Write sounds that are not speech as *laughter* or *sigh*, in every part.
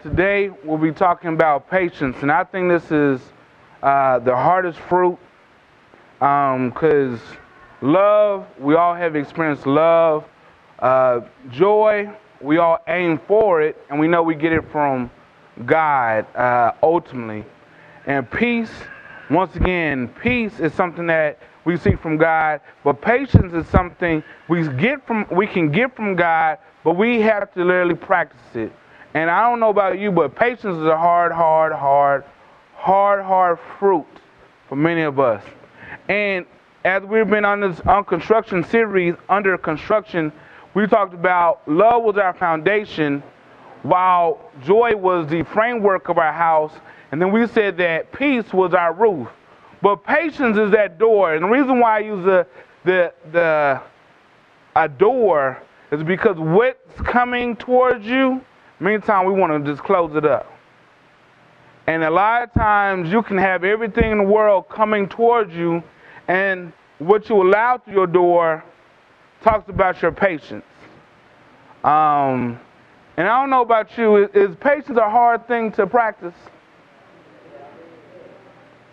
Today we'll be talking about patience, and I think this is uh, the hardest fruit because um, love, we all have experienced love. Uh, joy, we all aim for it, and we know we get it from God uh, ultimately. And peace, once again, peace is something that we seek from God, but patience is something we get from we can get from God, but we have to literally practice it. And I don't know about you, but patience is a hard, hard, hard, hard, hard fruit for many of us. And as we've been on this on construction series, under construction, we talked about love was our foundation, while joy was the framework of our house. And then we said that peace was our roof. But patience is that door. And the reason why I use the the the a door is because what's coming towards you Meantime, we want to just close it up. And a lot of times you can have everything in the world coming towards you, and what you allow through your door talks about your patience. Um, and I don't know about you, is, patience a hard thing to practice?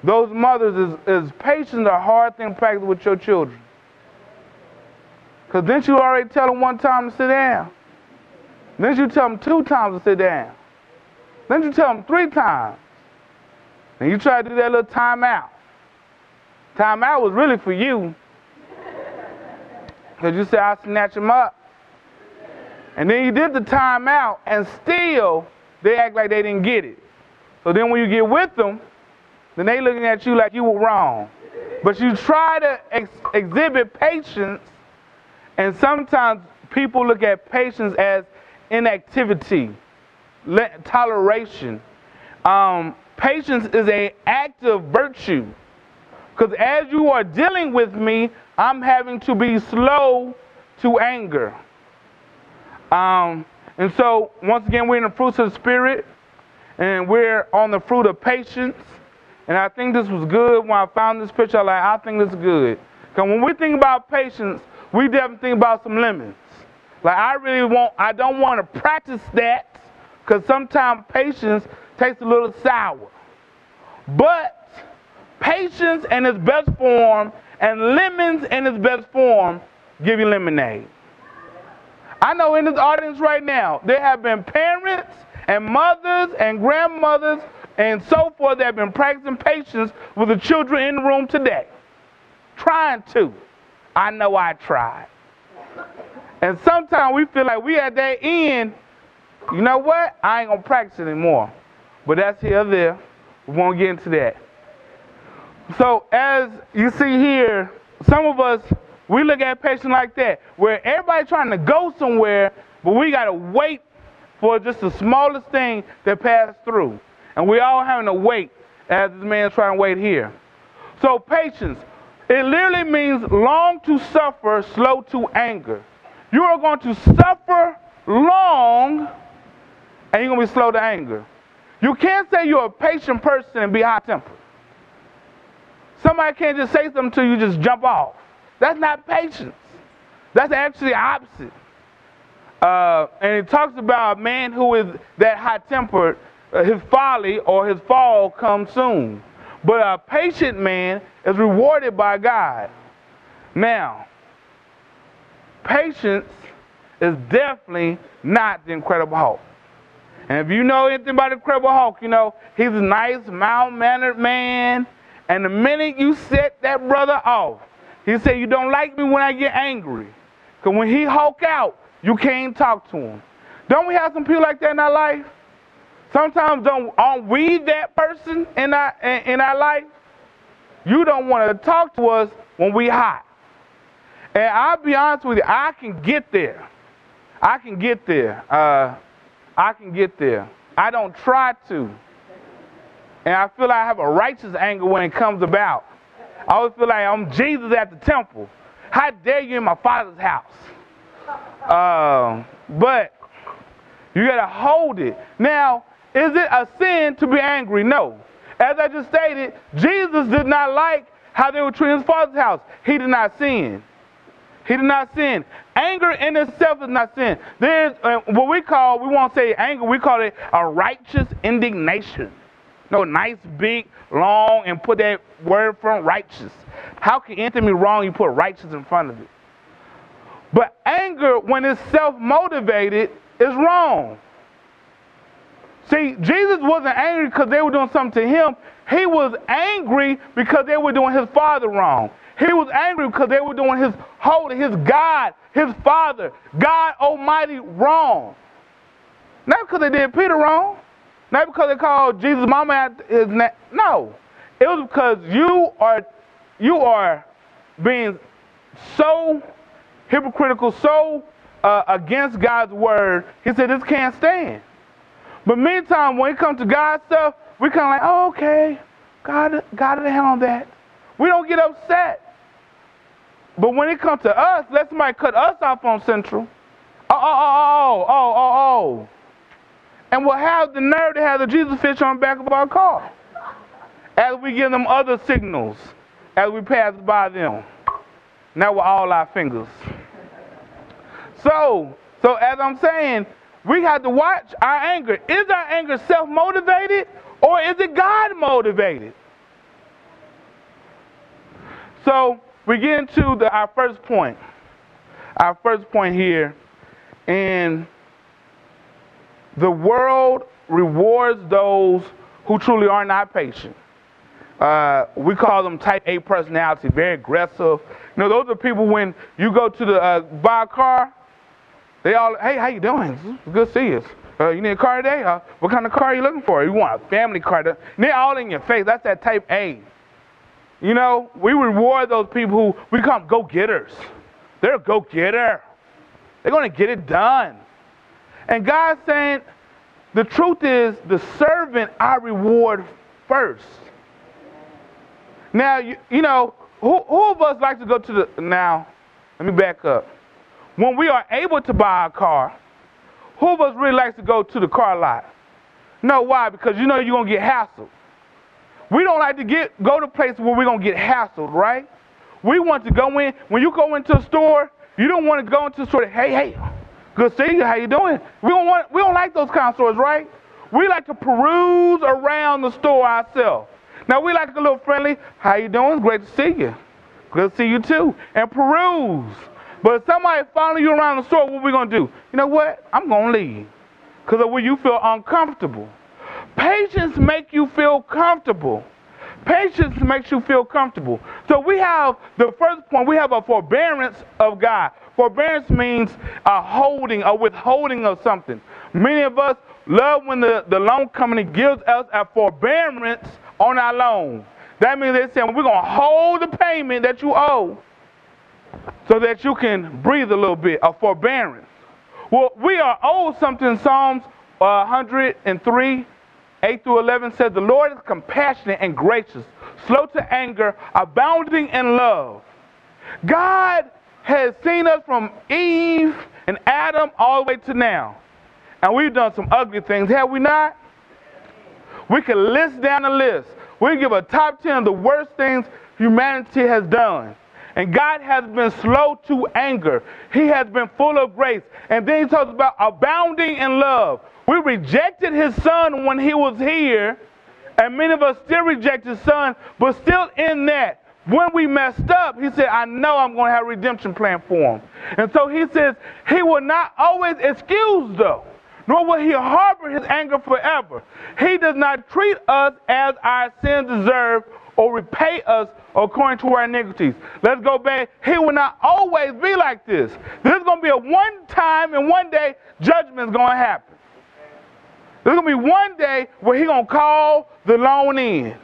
Those mothers, is, is patience a hard thing to practice with your children? Because didn't you already tell them one time to sit down? Then you tell them two times to sit down. Then you tell them three times. And you try to do that little timeout. Timeout was really for you. Because you said, I'll snatch them up. And then you did the timeout, and still they act like they didn't get it. So then when you get with them, then they looking at you like you were wrong. But you try to ex- exhibit patience, and sometimes people look at patience as inactivity, toleration. Um, patience is an active virtue. Because as you are dealing with me, I'm having to be slow to anger. Um, and so, once again, we're in the fruits of the Spirit, and we're on the fruit of patience. And I think this was good when I found this picture. I'm like, I think this is good. Because when we think about patience, we definitely think about some lemons. Like I really want, I don't want to practice that because sometimes patience tastes a little sour. But patience in its best form and lemons in its best form give you lemonade. I know in this audience right now, there have been parents and mothers and grandmothers and so forth that have been practicing patience with the children in the room today. Trying to. I know I tried. And sometimes we feel like we at that end, you know what? I ain't gonna practice anymore. But that's here or there. We won't get into that. So as you see here, some of us we look at patience like that, where everybody trying to go somewhere, but we gotta wait for just the smallest thing to pass through. And we all having to wait as this man's trying to wait here. So patience, it literally means long to suffer, slow to anger. You are going to suffer long and you're going to be slow to anger. You can't say you're a patient person and be hot tempered. Somebody can't just say something to you, just jump off. That's not patience. That's actually opposite. Uh, and it talks about a man who is that hot tempered, uh, his folly or his fall comes soon. But a patient man is rewarded by God. Now, patience is definitely not the Incredible Hulk. And if you know anything about the Incredible Hulk, you know he's a nice, mild-mannered man. And the minute you set that brother off, he said, "You don't like me when I get angry." Because when he hulk out, you can't talk to him. Don't we have some people like that in our life? Sometimes don't aren't we that person in our in our life? You don't want to talk to us when we hot. And I'll be honest with you, I can get there. I can get there. Uh, I can get there. I don't try to. And I feel like I have a righteous anger when it comes about. I always feel like I'm Jesus at the temple. How dare you in my father's house? Uh, but you got to hold it. Now, is it a sin to be angry? No. As I just stated, Jesus did not like how they were treating his father's house. He did not sin. He did not sin. Anger in itself is not sin. There's uh, what we call, we won't say anger, we call it a righteous indignation. No, nice, big, long, and put that word from righteous. How can anything be wrong? You put righteous in front of it. But anger, when it's self motivated, is wrong. See, Jesus wasn't angry because they were doing something to him. He was angry because they were doing his father wrong. He was angry because they were doing his holy, his God, his Father, God Almighty wrong. Not because they did Peter wrong. Not because they called Jesus' mama after his name. No. It was because you are you are being so hypocritical, so uh, against God's word. He said this can't stand. But meantime, when it comes to God's stuff, we kind of like, oh, okay, God, God will handle that. We don't get upset. But when it comes to us, let somebody cut us off on Central. Oh, oh, oh, oh, oh, oh. oh. And we'll have the nerve to have the Jesus fish on the back of our car. As we give them other signals, as we pass by them. Now with all our fingers. So, so as I'm saying, we have to watch our anger. Is our anger self motivated or is it God motivated? So, we get into the, our first point. Our first point here, and the world rewards those who truly are not patient. Uh, we call them type A personality, very aggressive. You know, those are people when you go to the uh, buy a car, they all, hey, how you doing? Good to see you. Uh, you need a car today? What kind of car are you looking for? You want a family car? They're all in your face. That's that type A. You know, we reward those people who we call go getters. They're a go getter. They're going to get it done. And God's saying, the truth is, the servant I reward first. Now, you, you know, who, who of us like to go to the. Now, let me back up. When we are able to buy a car, who of us really likes to go to the car lot? No, why? Because you know you're going to get hassled. We don't like to get go to places where we're gonna get hassled, right? We want to go in. When you go into a store, you don't want to go into a store. Hey, hey, good seeing you. How you doing? We don't want. We don't like those kind of stores, right? We like to peruse around the store ourselves. Now we like a little friendly. How you doing? Great to see you. Good to see you too. And peruse. But if somebody follow you around the store, what we gonna do? You know what? I'm gonna leave. Cause of where you feel uncomfortable. Patience makes you feel comfortable. Patience makes you feel comfortable. So we have the first point, we have a forbearance of God. Forbearance means a holding, a withholding of something. Many of us love when the, the loan company gives us a forbearance on our loan. That means they're saying we're going to hold the payment that you owe so that you can breathe a little bit, a forbearance. Well, we are owed something Psalms uh, 103 8 through 11 says, The Lord is compassionate and gracious, slow to anger, abounding in love. God has seen us from Eve and Adam all the way to now. And we've done some ugly things, have we not? We can list down the list. We give a top 10 of the worst things humanity has done. And God has been slow to anger. He has been full of grace. And then he talks about abounding in love. We rejected his son when he was here, and many of us still reject his son, but still in that, when we messed up, he said, I know I'm going to have a redemption plan for him. And so he says, he will not always excuse, though, nor will he harbor his anger forever. He does not treat us as our sins deserve or repay us according to our iniquities. Let's go back. He will not always be like this. This is going to be a one time and one day judgment is going to happen. There's gonna be one day where He's gonna call the loan in.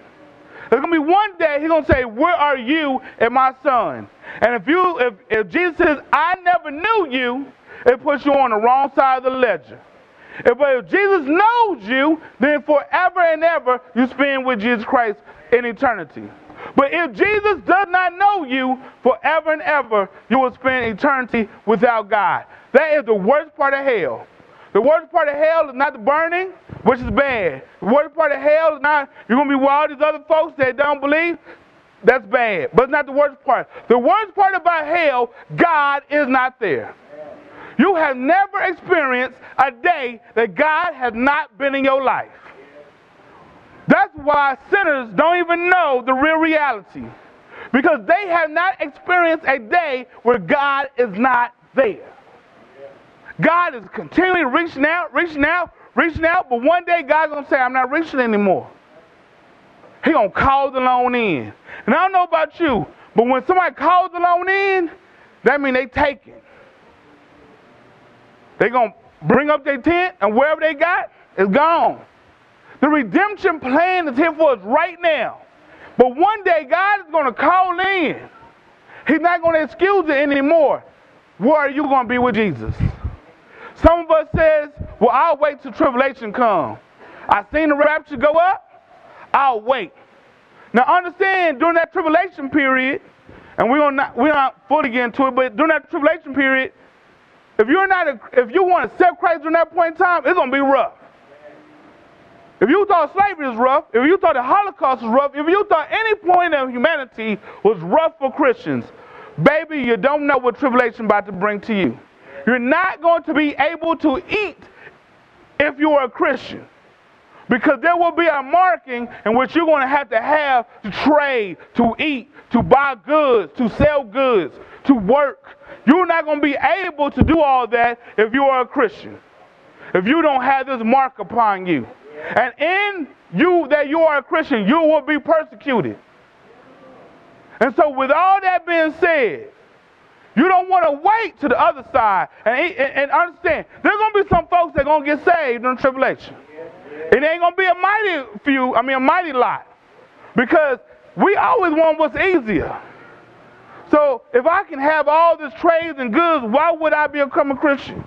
There's gonna be one day He's gonna say, Where are you and my son? And if you if, if Jesus says, I never knew you, it puts you on the wrong side of the ledger. If, but if Jesus knows you, then forever and ever you spend with Jesus Christ in eternity. But if Jesus does not know you, forever and ever you will spend eternity without God. That is the worst part of hell. The worst part of hell is not the burning, which is bad. The worst part of hell is not you're going to be with all these other folks that don't believe. that's bad, but it's not the worst part. The worst part about hell, God is not there. You have never experienced a day that God has not been in your life. That's why sinners don't even know the real reality. Because they have not experienced a day where God is not there. God is continually reaching out, reaching out, reaching out, but one day God's going to say, I'm not reaching anymore. He going to call the loan in. And I don't know about you, but when somebody calls the loan in, that means they taking. They going to bring up their tent, and wherever they got, it's gone. The redemption plan is here for us right now. But one day, God is going to call in. He's not going to excuse it anymore. Where are you going to be with Jesus? Some of us says, well, I'll wait till tribulation come. I seen the rapture go up. I'll wait. Now understand, during that tribulation period, and we're not we're not fully get into it, but during that tribulation period, if you're not a, if you want to accept Christ during that point in time, it's gonna be rough. If you thought slavery was rough, if you thought the Holocaust was rough, if you thought any point of humanity was rough for Christians, baby, you don't know what tribulation about to bring to you. You're not going to be able to eat if you are a Christian. Because there will be a marking in which you're going to have to have to trade, to eat, to buy goods, to sell goods, to work. You're not going to be able to do all that if you are a Christian. If you don't have this mark upon you. And in you that you are a Christian, you will be persecuted. And so, with all that being said, you don't want to wait to the other side and, and, and understand. There's going to be some folks that are going to get saved during the tribulation. It ain't going to be a mighty few, I mean, a mighty lot. Because we always want what's easier. So if I can have all this trades and goods, why would I become a Christian?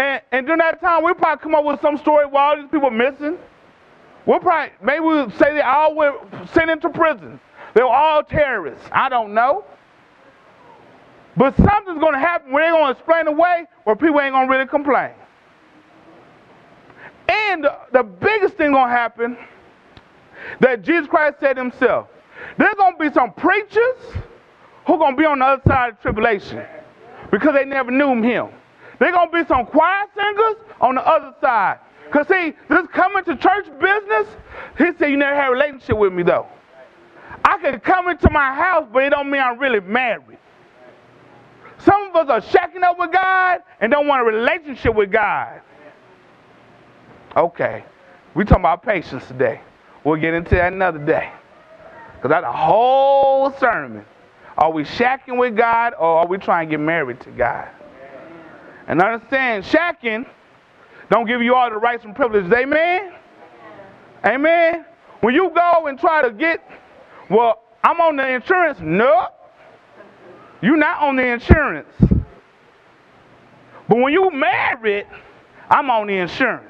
And, and during that time, we'll probably come up with some story why all these people are missing. We'll probably, maybe we'll say they all were sent into prison. They were all terrorists. I don't know. But something's going to happen where they're going to explain away where people ain't going to really complain. And the biggest thing going to happen that Jesus Christ said himself, there's going to be some preachers who are going to be on the other side of tribulation because they never knew him. There's going to be some choir singers on the other side. Because, see, this coming to church business, he said, You never had a relationship with me, though. I can come into my house, but it don't mean I'm really married. Some of us are shacking up with God and don't want a relationship with God. Okay, we talking about patience today. We'll get into that another day. Because that's a whole sermon. Are we shacking with God or are we trying to get married to God? And understand, shacking don't give you all the rights and privileges. Amen? Amen? When you go and try to get, well, I'm on the insurance. No. You're not on the insurance. But when you married, I'm on the insurance.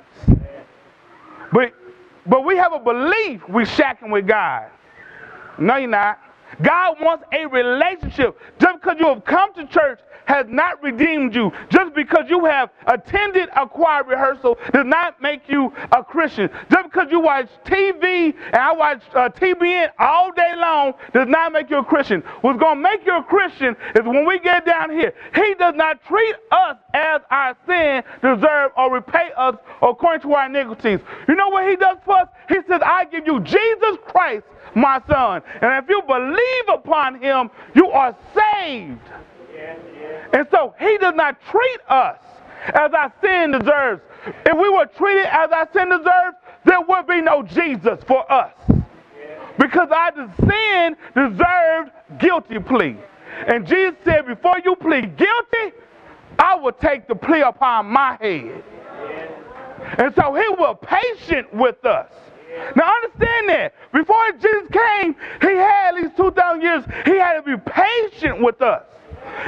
But but we have a belief we're shacking with God. No, you're not. God wants a relationship. Just because you have come to church has not redeemed you. Just because you have attended a choir rehearsal does not make you a Christian. Just because you watch TV and I watch uh, TBN all day long does not make you a Christian. What's going to make you a Christian is when we get down here. He does not treat us as our sin deserve or repay us according to our iniquities. You know what he does for us? He says, I give you Jesus Christ, my son. And if you believe upon him, you are saved. And so he does not treat us as our sin deserves. If we were treated as our sin deserves, there would be no Jesus for us. Because our sin deserved guilty plea. And Jesus said, before you plead guilty, I will take the plea upon my head. And so he was patient with us. Now understand that. Before Jesus came, he had 2,000 years, he had to be patient with us.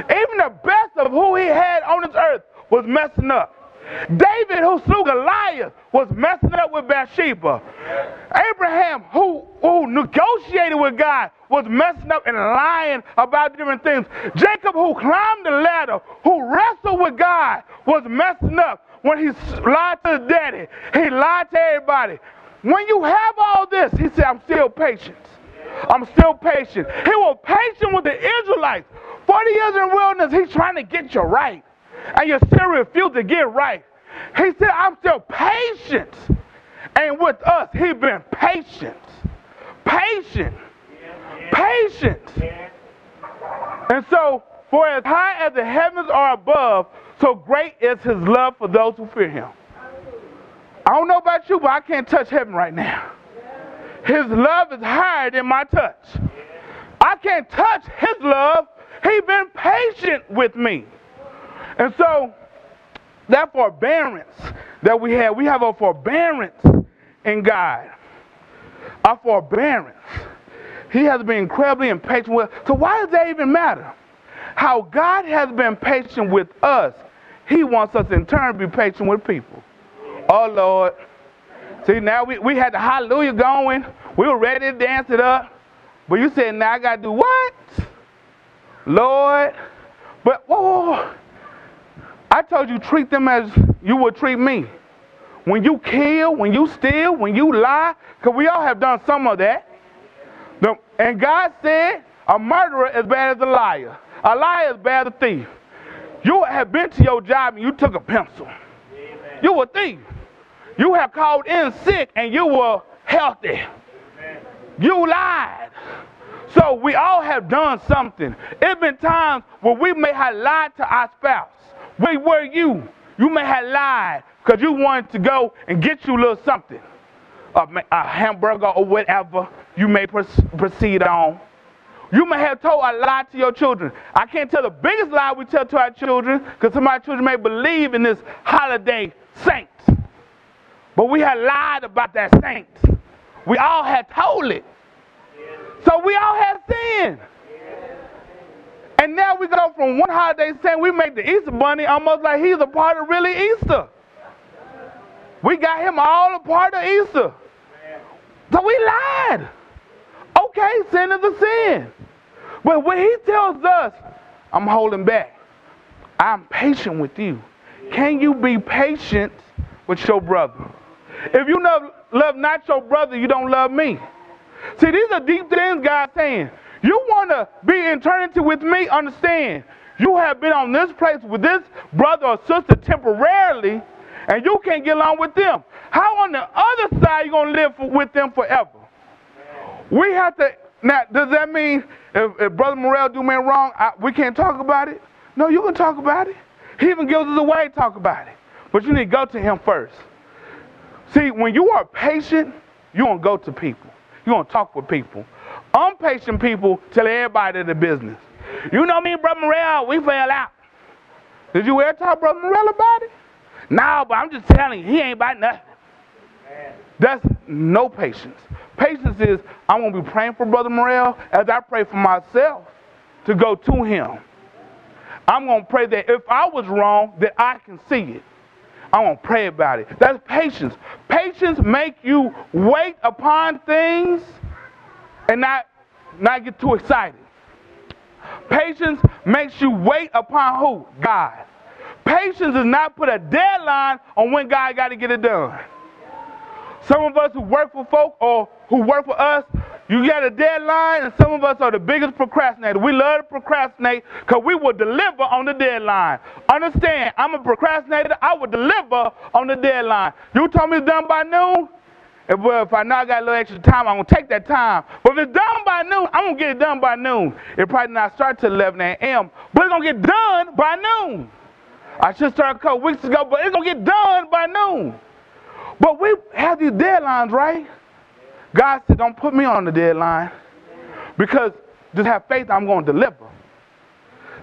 Even the best of who he had on this earth was messing up. David, who slew Goliath, was messing up with Bathsheba. Abraham, who, who negotiated with God, was messing up and lying about different things. Jacob, who climbed the ladder, who wrestled with God, was messing up when he lied to his daddy. He lied to everybody. When you have all this, he said, I'm still patient. I'm still patient. He was patient with the Israelites. 40 years in the wilderness, he's trying to get you right. And you still refuse to get right. He said, I'm still patient. And with us, he's been patient. Patient. Patient. And so, for as high as the heavens are above, so great is his love for those who fear him. I don't know about you, but I can't touch heaven right now. His love is higher than my touch. I can't touch his love. He's been patient with me. And so, that forbearance that we have, we have a forbearance in God. A forbearance. He has been incredibly impatient with. So why does that even matter? How God has been patient with us, He wants us in turn to be patient with people. Oh Lord. See, now we, we had the hallelujah going. We were ready to dance it up. But you said, now I got to do what? Lord. But, whoa. I told you treat them as you would treat me. When you kill, when you steal, when you lie, because we all have done some of that. And God said, a murderer is bad as a liar. A liar is bad as a thief. You have been to your job and you took a pencil. Amen. You were a thief. You have called in sick and you were healthy. You lied. So we all have done something. It's been times where we may have lied to our spouse. Where were you? You may have lied because you wanted to go and get you a little something. A, a hamburger or whatever you may proceed on. You may have told a lie to your children. I can't tell the biggest lie we tell to our children because some of our children may believe in this holiday saint. But we had lied about that saint. We all had told it. So we all had sinned. And now we go from one holiday saying we make the Easter bunny almost like he's a part of really Easter. We got him all a part of Easter. So we lied. Okay, sin is a sin. But when he tells us, I'm holding back, I'm patient with you. Can you be patient with your brother? If you love, love not your brother, you don't love me. See, these are deep things God's saying. You want to be in eternity with me? Understand. You have been on this place with this brother or sister temporarily, and you can't get along with them. How on the other side you going to live for, with them forever? We have to. Now, does that mean if, if Brother Morrell do me wrong, I, we can't talk about it? No, you can talk about it. He even gives us a way to talk about it. But you need to go to him first. See, when you are patient, you don't go to people. You don't talk with people. Impatient people tell everybody the business. You know me, Brother Morrell, we fell out. Did you ever talk Brother Morrell about it? No, but I'm just telling you, he ain't about nothing. That's no patience. Patience is I'm going to be praying for Brother Morrell as I pray for myself to go to him. I'm going to pray that if I was wrong, that I can see it. I'm going to pray about it. That's patience. Patience make you wait upon things and not, not get too excited. Patience makes you wait upon who? God. Patience does not put a deadline on when God got to get it done. Some of us who work for folk or who work for us, you got a deadline, and some of us are the biggest procrastinators. We love to procrastinate because we will deliver on the deadline. Understand, I'm a procrastinator. I will deliver on the deadline. You told me it's done by noon? If, well, if I know I got a little extra time, I'm going to take that time. But if it's done by noon, I'm going to get it done by noon. It probably not start till 11 a.m., but it's going to get done by noon. I should start a couple weeks ago, but it's going to get done by noon. But we have these deadlines, right? God said, don't put me on the deadline because just have faith I'm going to deliver.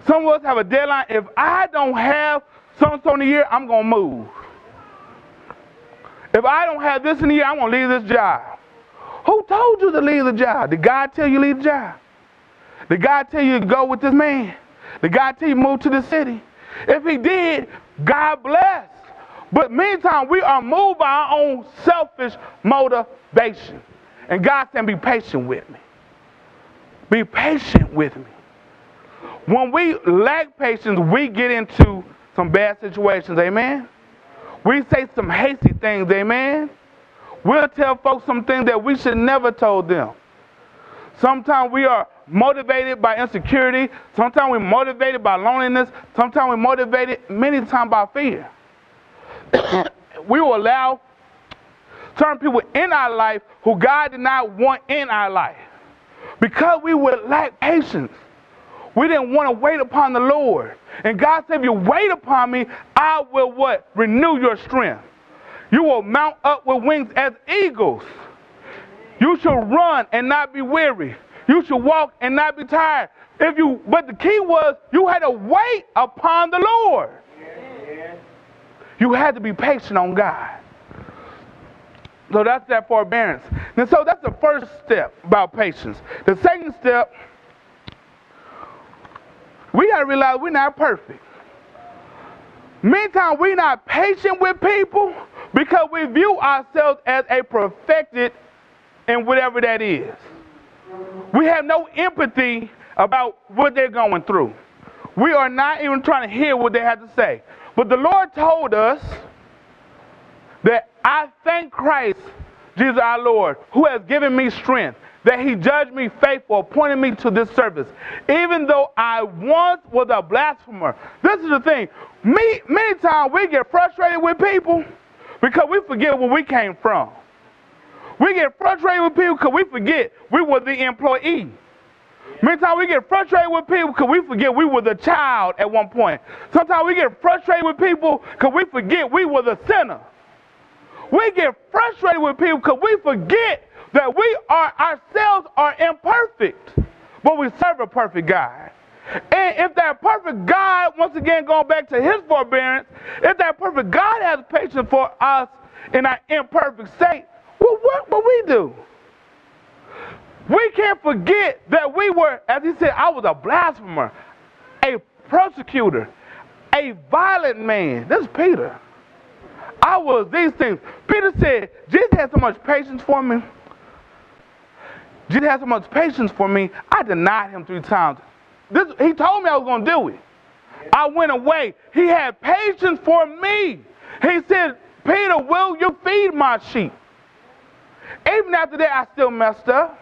Some of us have a deadline. If I don't have something so in the year, I'm going to move. If I don't have this in the year, I'm going to leave this job. Who told you to leave the job? Did God tell you to leave the job? Did God tell you to go with this man? Did God tell you to move to the city? If he did, God bless. But meantime, we are moved by our own selfish motivation. And God said, be patient with me. Be patient with me. When we lack patience, we get into some bad situations, amen? We say some hasty things, amen? We'll tell folks some things that we should never told them. Sometimes we are motivated by insecurity. Sometimes we're motivated by loneliness. Sometimes we're motivated many times by fear. *coughs* we will allow certain people in our life who God did not want in our life because we would lack patience. We didn't want to wait upon the Lord. And God said, if you wait upon me, I will what? Renew your strength. You will mount up with wings as eagles. You shall run and not be weary. You should walk and not be tired. If you, but the key was you had to wait upon the Lord. You had to be patient on God. So that's that forbearance. And so that's the first step about patience. The second step, we got to realize we're not perfect. Many times we're not patient with people because we view ourselves as a perfected in whatever that is. We have no empathy about what they're going through. We are not even trying to hear what they have to say. But the Lord told us that I thank Christ, Jesus our Lord, who has given me strength, that he judged me faithful, appointed me to this service, even though I once was a blasphemer. This is the thing. Me, many times we get frustrated with people because we forget where we came from. We get frustrated with people because we forget we were the employee. Many times we get frustrated with people because we forget we were the child at one point. Sometimes we get frustrated with people because we forget we were the sinner. We get frustrated with people because we forget that we are ourselves are imperfect, but we serve a perfect God. And if that perfect God, once again going back to his forbearance, if that perfect God has patience for us in our imperfect state, well, what will we do? We can't forget that we were, as he said, I was a blasphemer, a persecutor, a violent man. This is Peter. I was these things. Peter said, Jesus had so much patience for me. Jesus had so much patience for me. I denied him three times. This, he told me I was going to do it. I went away. He had patience for me. He said, Peter, will you feed my sheep? Even after that, I still messed up.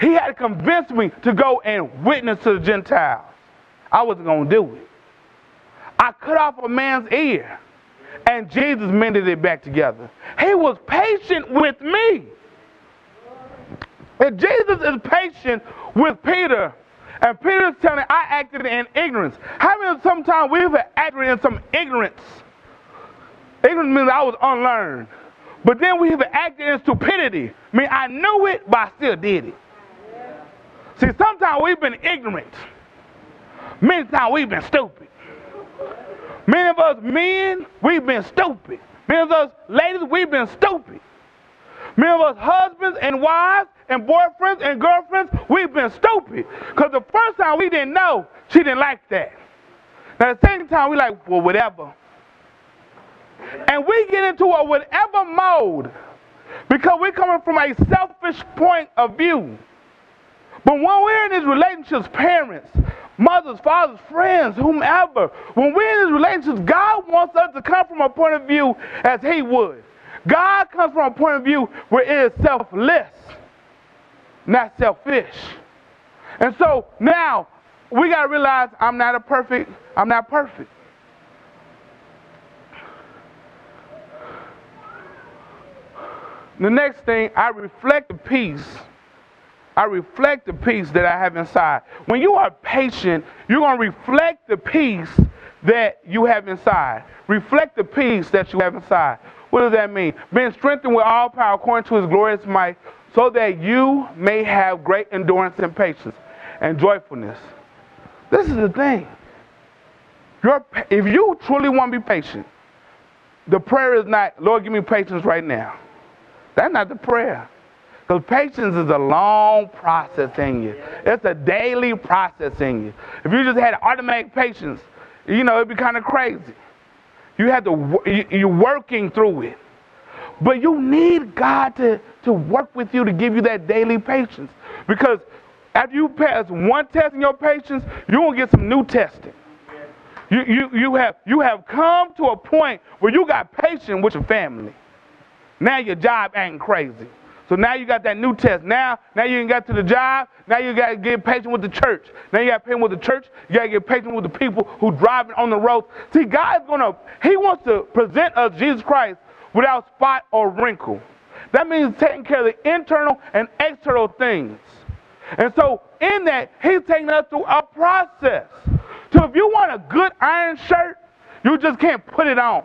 He had to convince me to go and witness to the Gentiles. I wasn't going to do it. I cut off a man's ear and Jesus mended it back together. He was patient with me. And Jesus is patient with Peter. And Peter's telling, I acted in ignorance. How many sometimes we've acted in some ignorance? Ignorance means I was unlearned. But then we have acted in stupidity. I mean, I knew it, but I still did it. See, sometimes we've been ignorant. Many times we've been stupid. Many of us men, we've been stupid. Many of us ladies, we've been stupid. Many of us husbands and wives and boyfriends and girlfriends, we've been stupid. Because the first time we didn't know, she didn't like that. Now the second time we like, well, whatever. And we get into a whatever mode because we're coming from a selfish point of view. But when we're in these relationships, parents, mothers, fathers, friends, whomever, when we're in these relationships, God wants us to come from a point of view as He would. God comes from a point of view where it is selfless, not selfish. And so now we got to realize I'm not a perfect, I'm not perfect. The next thing, I reflect the peace. I reflect the peace that I have inside. When you are patient, you're going to reflect the peace that you have inside. Reflect the peace that you have inside. What does that mean? Being strengthened with all power according to his glorious might, so that you may have great endurance and patience and joyfulness. This is the thing. If you truly want to be patient, the prayer is not, Lord, give me patience right now. That's not the prayer. Because patience is a long process in you. It's a daily process in you. If you just had automatic patience, you know, it'd be kind of crazy. You have to, you're working through it. But you need God to, to work with you to give you that daily patience. Because after you pass one test in your patience, you're going to get some new testing. You, you, you, have, you have come to a point where you got patience with your family. Now your job ain't crazy. So now you got that new test. Now, now you ain't got to the job. Now you got to get patient with the church. Now you got to patient with the church. You got to get patient with the people who driving on the road. See, God's gonna. He wants to present us Jesus Christ without spot or wrinkle. That means taking care of the internal and external things. And so in that, He's taking us through a process. So if you want a good iron shirt, you just can't put it on.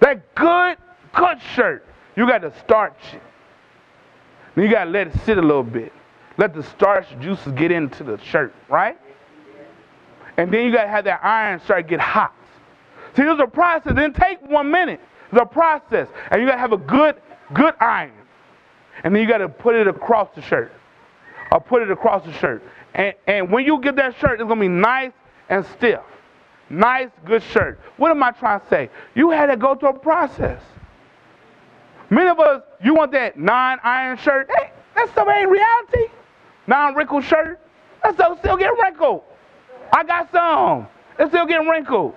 That good, good shirt, you got to starch it. Then you got to let it sit a little bit. Let the starch juices get into the shirt, right? And then you got to have that iron start get hot. See, there's a process. Didn't take one minute. There's a process. And you got to have a good, good iron. And then you got to put it across the shirt. Or put it across the shirt. And, and when you get that shirt, it's going to be nice and stiff. Nice, good shirt. What am I trying to say? You had to go through a process. Many of us, you want that non iron shirt. Hey, that stuff ain't reality. Non wrinkled shirt. That stuff still get wrinkled. I got some. It's still getting wrinkled.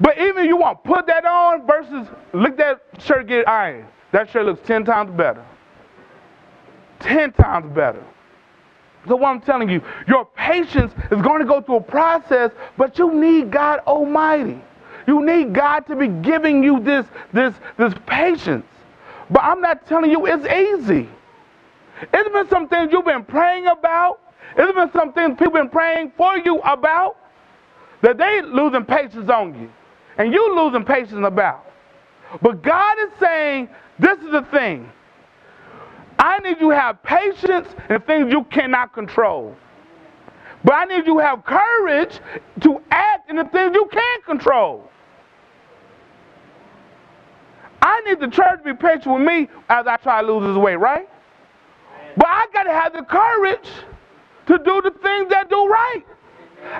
But even you want to put that on versus look that shirt get iron. That shirt looks 10 times better. 10 times better. So what I'm telling you, your patience is going to go through a process, but you need God Almighty. You need God to be giving you this, this, this patience. But I'm not telling you it's easy. It's been some things you've been praying about. It's been some things people been praying for you about that they losing patience on you. And you losing patience about. But God is saying, this is the thing. I need you to have patience in things you cannot control. But I need you to have courage to act in the things you can control. I need the church to be patient with me as I try to lose this weight, right? But I got to have the courage to do the things that do right.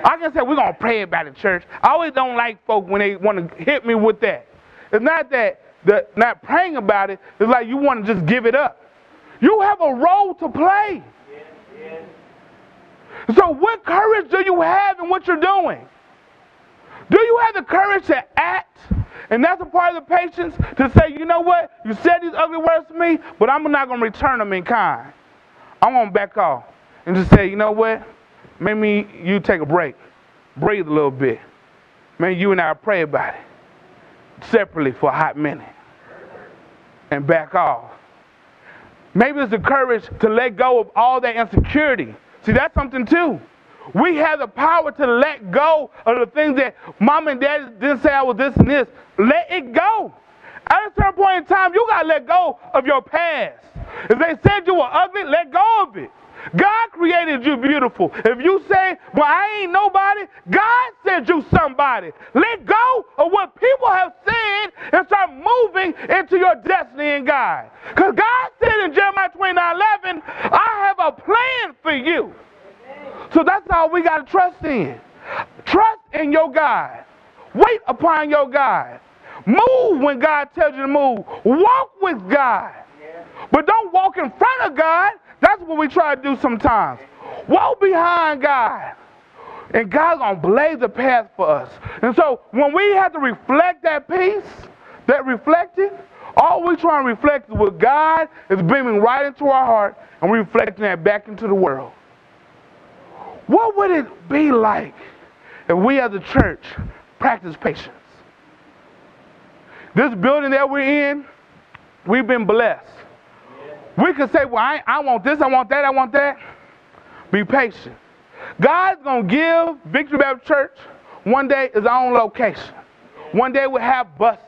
I can say we're gonna pray about it, church. I always don't like folk when they want to hit me with that. It's not that the not praying about it. It's like you want to just give it up. You have a role to play. So, what courage do you have in what you're doing? Do you have the courage to act? And that's a part of the patience to say, you know what? You said these ugly words to me, but I'm not going to return them in kind. I'm going to back off and just say, you know what? Maybe you take a break, breathe a little bit. Maybe you and I pray about it separately for a hot minute and back off. Maybe it's the courage to let go of all that insecurity. See, that's something too. We have the power to let go of the things that mom and dad didn't say I was this and this. Let it go. At a certain point in time, you got to let go of your past. If they said you were ugly, let go of it. God created you beautiful. If you say, Well, I ain't nobody, God said you somebody. Let go of what people have said and start moving into your destiny in God. Because God said in Jeremiah 29 11, I have a plan for you. So that's all we got to trust in. Trust in your God. Wait upon your God. Move when God tells you to move. Walk with God. But don't walk in front of God. That's what we try to do sometimes. Walk behind God. And God's going to blaze the path for us. And so when we have to reflect that peace, that reflecting, all we try and reflect is what God is beaming right into our heart and we're reflecting that back into the world. What would it be like if we as a church practice patience? This building that we're in, we've been blessed. We could say, well, I, I want this, I want that, I want that. Be patient. God's going to give Victory Baptist Church one day its own location. One day we'll have buses.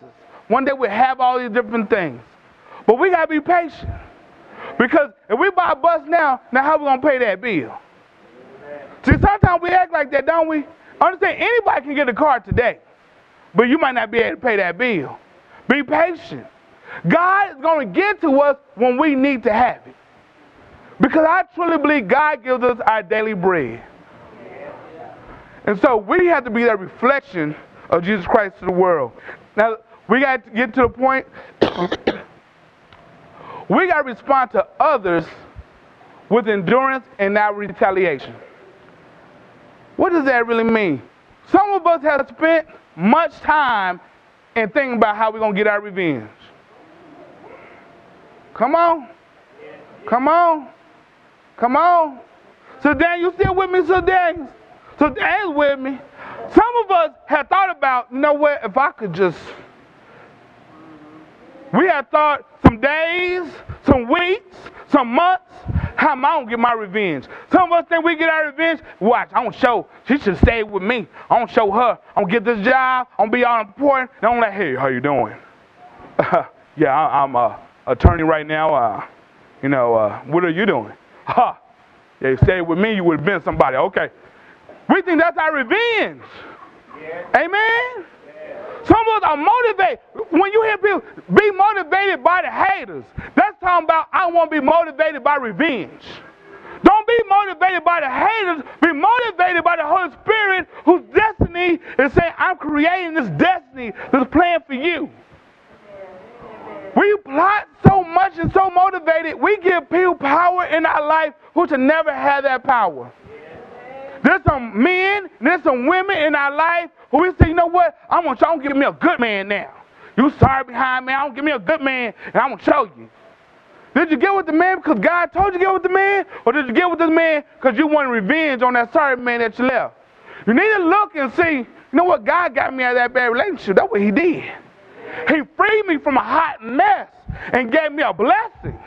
One day we'll have all these different things. But we got to be patient. Because if we buy a bus now, now how we going to pay that bill? See, sometimes we act like that, don't we? I understand, anybody can get a car today, but you might not be able to pay that bill. Be patient. God is going to get to us when we need to have it. Because I truly believe God gives us our daily bread. And so we have to be that reflection of Jesus Christ to the world. Now, we got to get to the point, *coughs* we got to respond to others with endurance and not retaliation. What does that really mean? Some of us have spent much time in thinking about how we're going to get our revenge. Come on. Come on. Come on. So Dan, you still with me, so Dan? So Dan's with me. Some of us have thought about, you know what, if I could just we have thought some days, some weeks, some months, how am I gonna get my revenge? Some of us think we get our revenge. Watch, I don't show. She should stay with me. I don't show her. I'm gonna get this job. I'm gonna be all important. And I'm like, hey, how you doing? *laughs* yeah, I, am a attorney right now. Uh, you know, uh, what are you doing? *laughs* Ha! Yeah, you stayed with me, you would have been somebody. Okay. We think that's our revenge. Yeah. Amen. Some of us are motivated. When you hear people be motivated by the haters, that's talking about I want to be motivated by revenge. Don't be motivated by the haters. Be motivated by the Holy Spirit whose destiny is saying, I'm creating this destiny, this plan for you. We plot so much and so motivated, we give people power in our life who should never have that power. There's some men, there's some women in our life who we say, you know what? I'm gonna, I'm gonna give me a good man now. You sorry behind me, I'm gonna give me a good man, and I'm gonna show you. Did you get with the man because God told you to get with the man? Or did you get with the man because you wanted revenge on that sorry man that you left? You need to look and see, you know what? God got me out of that bad relationship. That's what he did. He freed me from a hot mess and gave me a blessing.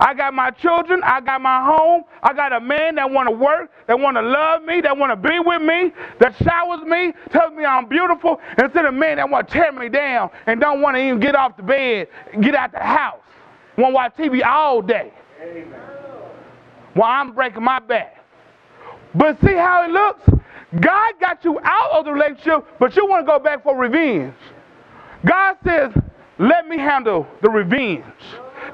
I got my children. I got my home. I got a man that want to work, that want to love me, that want to be with me, that showers me, tells me I'm beautiful, instead of a man that want to tear me down and don't want to even get off the bed, get out the house, want to watch TV all day. Amen. While I'm breaking my back. But see how it looks? God got you out of the relationship, but you want to go back for revenge. God says, let me handle the revenge.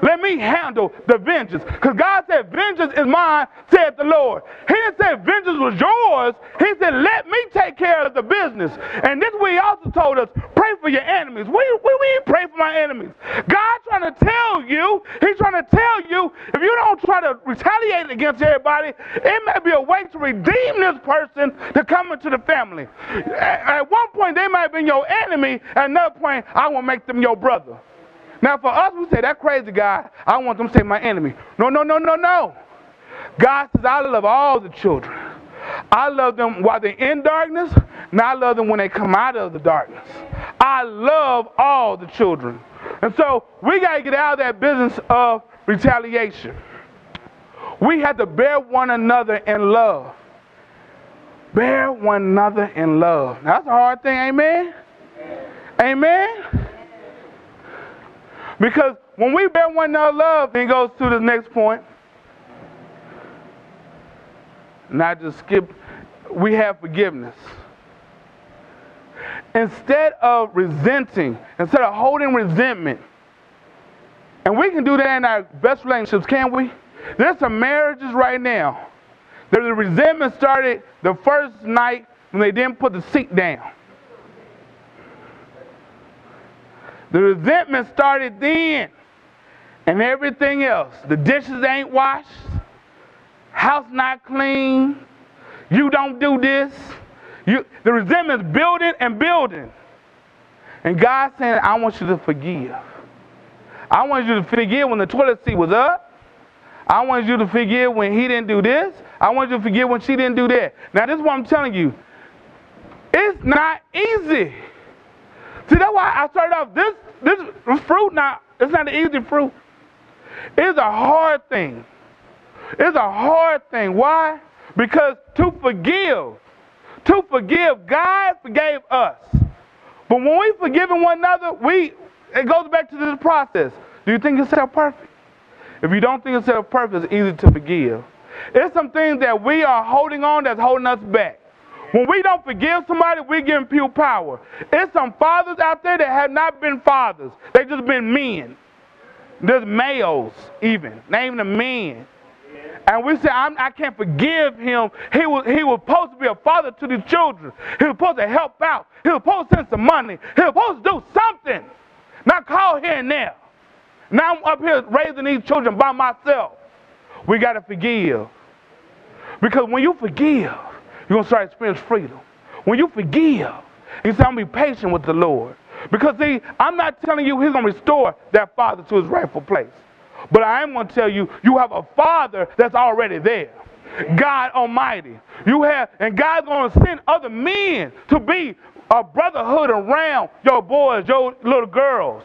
Let me handle the vengeance. Because God said, Vengeance is mine, said the Lord. He didn't say vengeance was yours. He said, Let me take care of the business. And this way he also told us, pray for your enemies. We, we, we pray for my enemies. God trying to tell you, He's trying to tell you, if you don't try to retaliate against everybody, it may be a way to redeem this person to come into the family. At, at one point, they might have been your enemy. At another point, I will make them your brother. Now, for us, we say, that crazy guy, I want them to say my enemy. No, no, no, no, no. God says, I love all the children. I love them while they're in darkness, and I love them when they come out of the darkness. I love all the children. And so we got to get out of that business of retaliation. We have to bear one another in love. Bear one another in love. That's a hard thing, amen? Amen? Because when we bear one another love, then goes to the next point. Not just skip, we have forgiveness. Instead of resenting, instead of holding resentment, and we can do that in our best relationships, can't we? There's some marriages right now. that the resentment started the first night when they didn't put the seat down. The resentment started then. And everything else. The dishes ain't washed. House not clean. You don't do this. You, the resentment's building and building. And God saying, I want you to forgive. I want you to forgive when the toilet seat was up. I want you to forgive when he didn't do this. I want you to forgive when she didn't do that. Now, this is what I'm telling you. It's not easy. See, that's why I started off this this fruit now, it's not an easy fruit. It's a hard thing. It's a hard thing. Why? Because to forgive, to forgive, God forgave us. But when we forgiving one another, we it goes back to this process. Do you think it's self perfect? If you don't think it's self perfect, it's easy to forgive. It's some things that we are holding on that's holding us back. When we don't forgive somebody, we give people power. There's some fathers out there that have not been fathers. They've just been men. There's males even, naming them men. And we say, I'm, I can not forgive him. He was, he was supposed to be a father to these children. He was supposed to help out. He was supposed to send some money. He was supposed to do something. Not call here and there. Now I'm up here raising these children by myself. We got to forgive. Because when you forgive, you're going to start experiencing freedom. When you forgive, you say, I'm going to be patient with the Lord. Because, see, I'm not telling you he's going to restore that father to his rightful place. But I am going to tell you, you have a father that's already there. God Almighty. You have, and God's going to send other men to be a brotherhood around your boys, your little girls.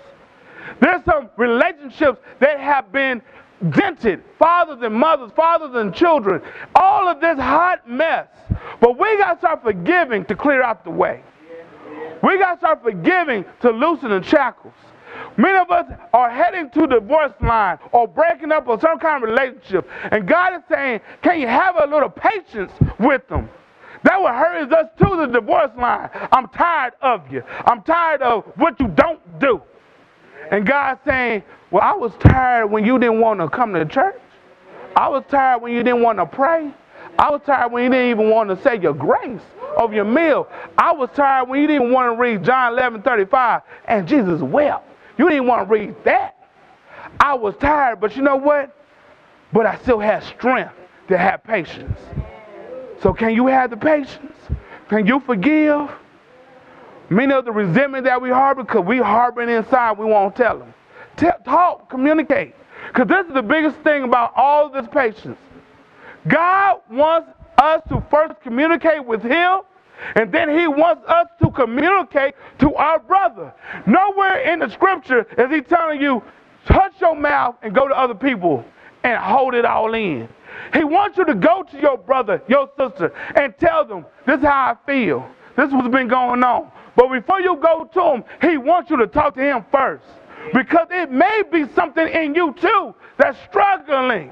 There's some relationships that have been dented, fathers and mothers, fathers and children, all of this hot mess. But we got to start forgiving to clear out the way. We got to start forgiving to loosen the shackles. Many of us are heading to the divorce line or breaking up or some kind of relationship. And God is saying, can you have a little patience with them? That will hurt us to the divorce line. I'm tired of you. I'm tired of what you don't do. And God saying, Well, I was tired when you didn't want to come to church. I was tired when you didn't want to pray. I was tired when you didn't even want to say your grace of your meal. I was tired when you didn't want to read John 11 35 and Jesus wept. You didn't want to read that. I was tired, but you know what? But I still had strength to have patience. So, can you have the patience? Can you forgive? Many of the resentment that we harbor, because we harboring inside, we won't tell them. Tell, talk, communicate. Because this is the biggest thing about all this patience. God wants us to first communicate with Him, and then He wants us to communicate to our brother. Nowhere in the scripture is He telling you, touch your mouth and go to other people and hold it all in. He wants you to go to your brother, your sister, and tell them, this is how I feel. This is what's been going on. But before you go to him, he wants you to talk to him first. Because it may be something in you too that's struggling.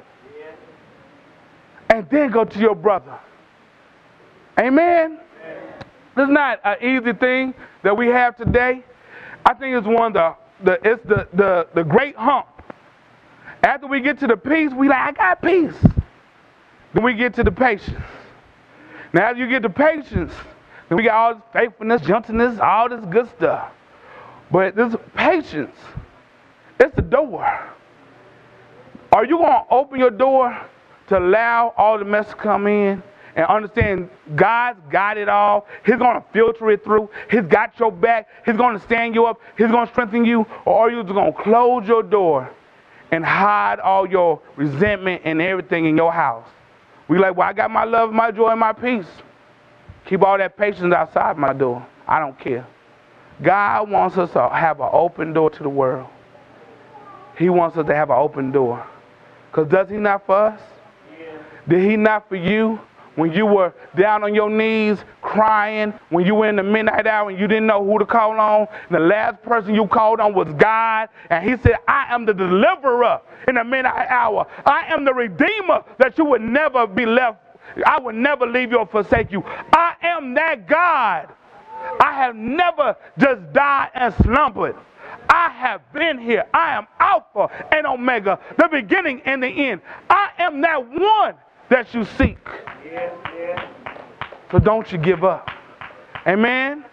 And then go to your brother. Amen? This is not an easy thing that we have today. I think it's one of the, the it's the, the, the great hump. After we get to the peace, we like, I got peace. Then we get to the patience. Now, you get to patience, we got all this faithfulness, gentleness, all this good stuff. But this patience, it's the door. Are you going to open your door to allow all the mess to come in and understand God's got it all? He's going to filter it through. He's got your back. He's going to stand you up. He's going to strengthen you. Or are you just going to close your door and hide all your resentment and everything in your house? We like, well, I got my love, my joy, and my peace. Keep all that patience outside my door. I don't care. God wants us to have an open door to the world. He wants us to have an open door. Because does He not for us? Did He not for you? When you were down on your knees crying, when you were in the midnight hour and you didn't know who to call on, the last person you called on was God, and He said, I am the deliverer in the midnight hour. I am the redeemer that you would never be left I will never leave you or forsake you. I am that God. I have never just died and slumbered. I have been here. I am Alpha and Omega, the beginning and the end. I am that one that you seek. So don't you give up. Amen.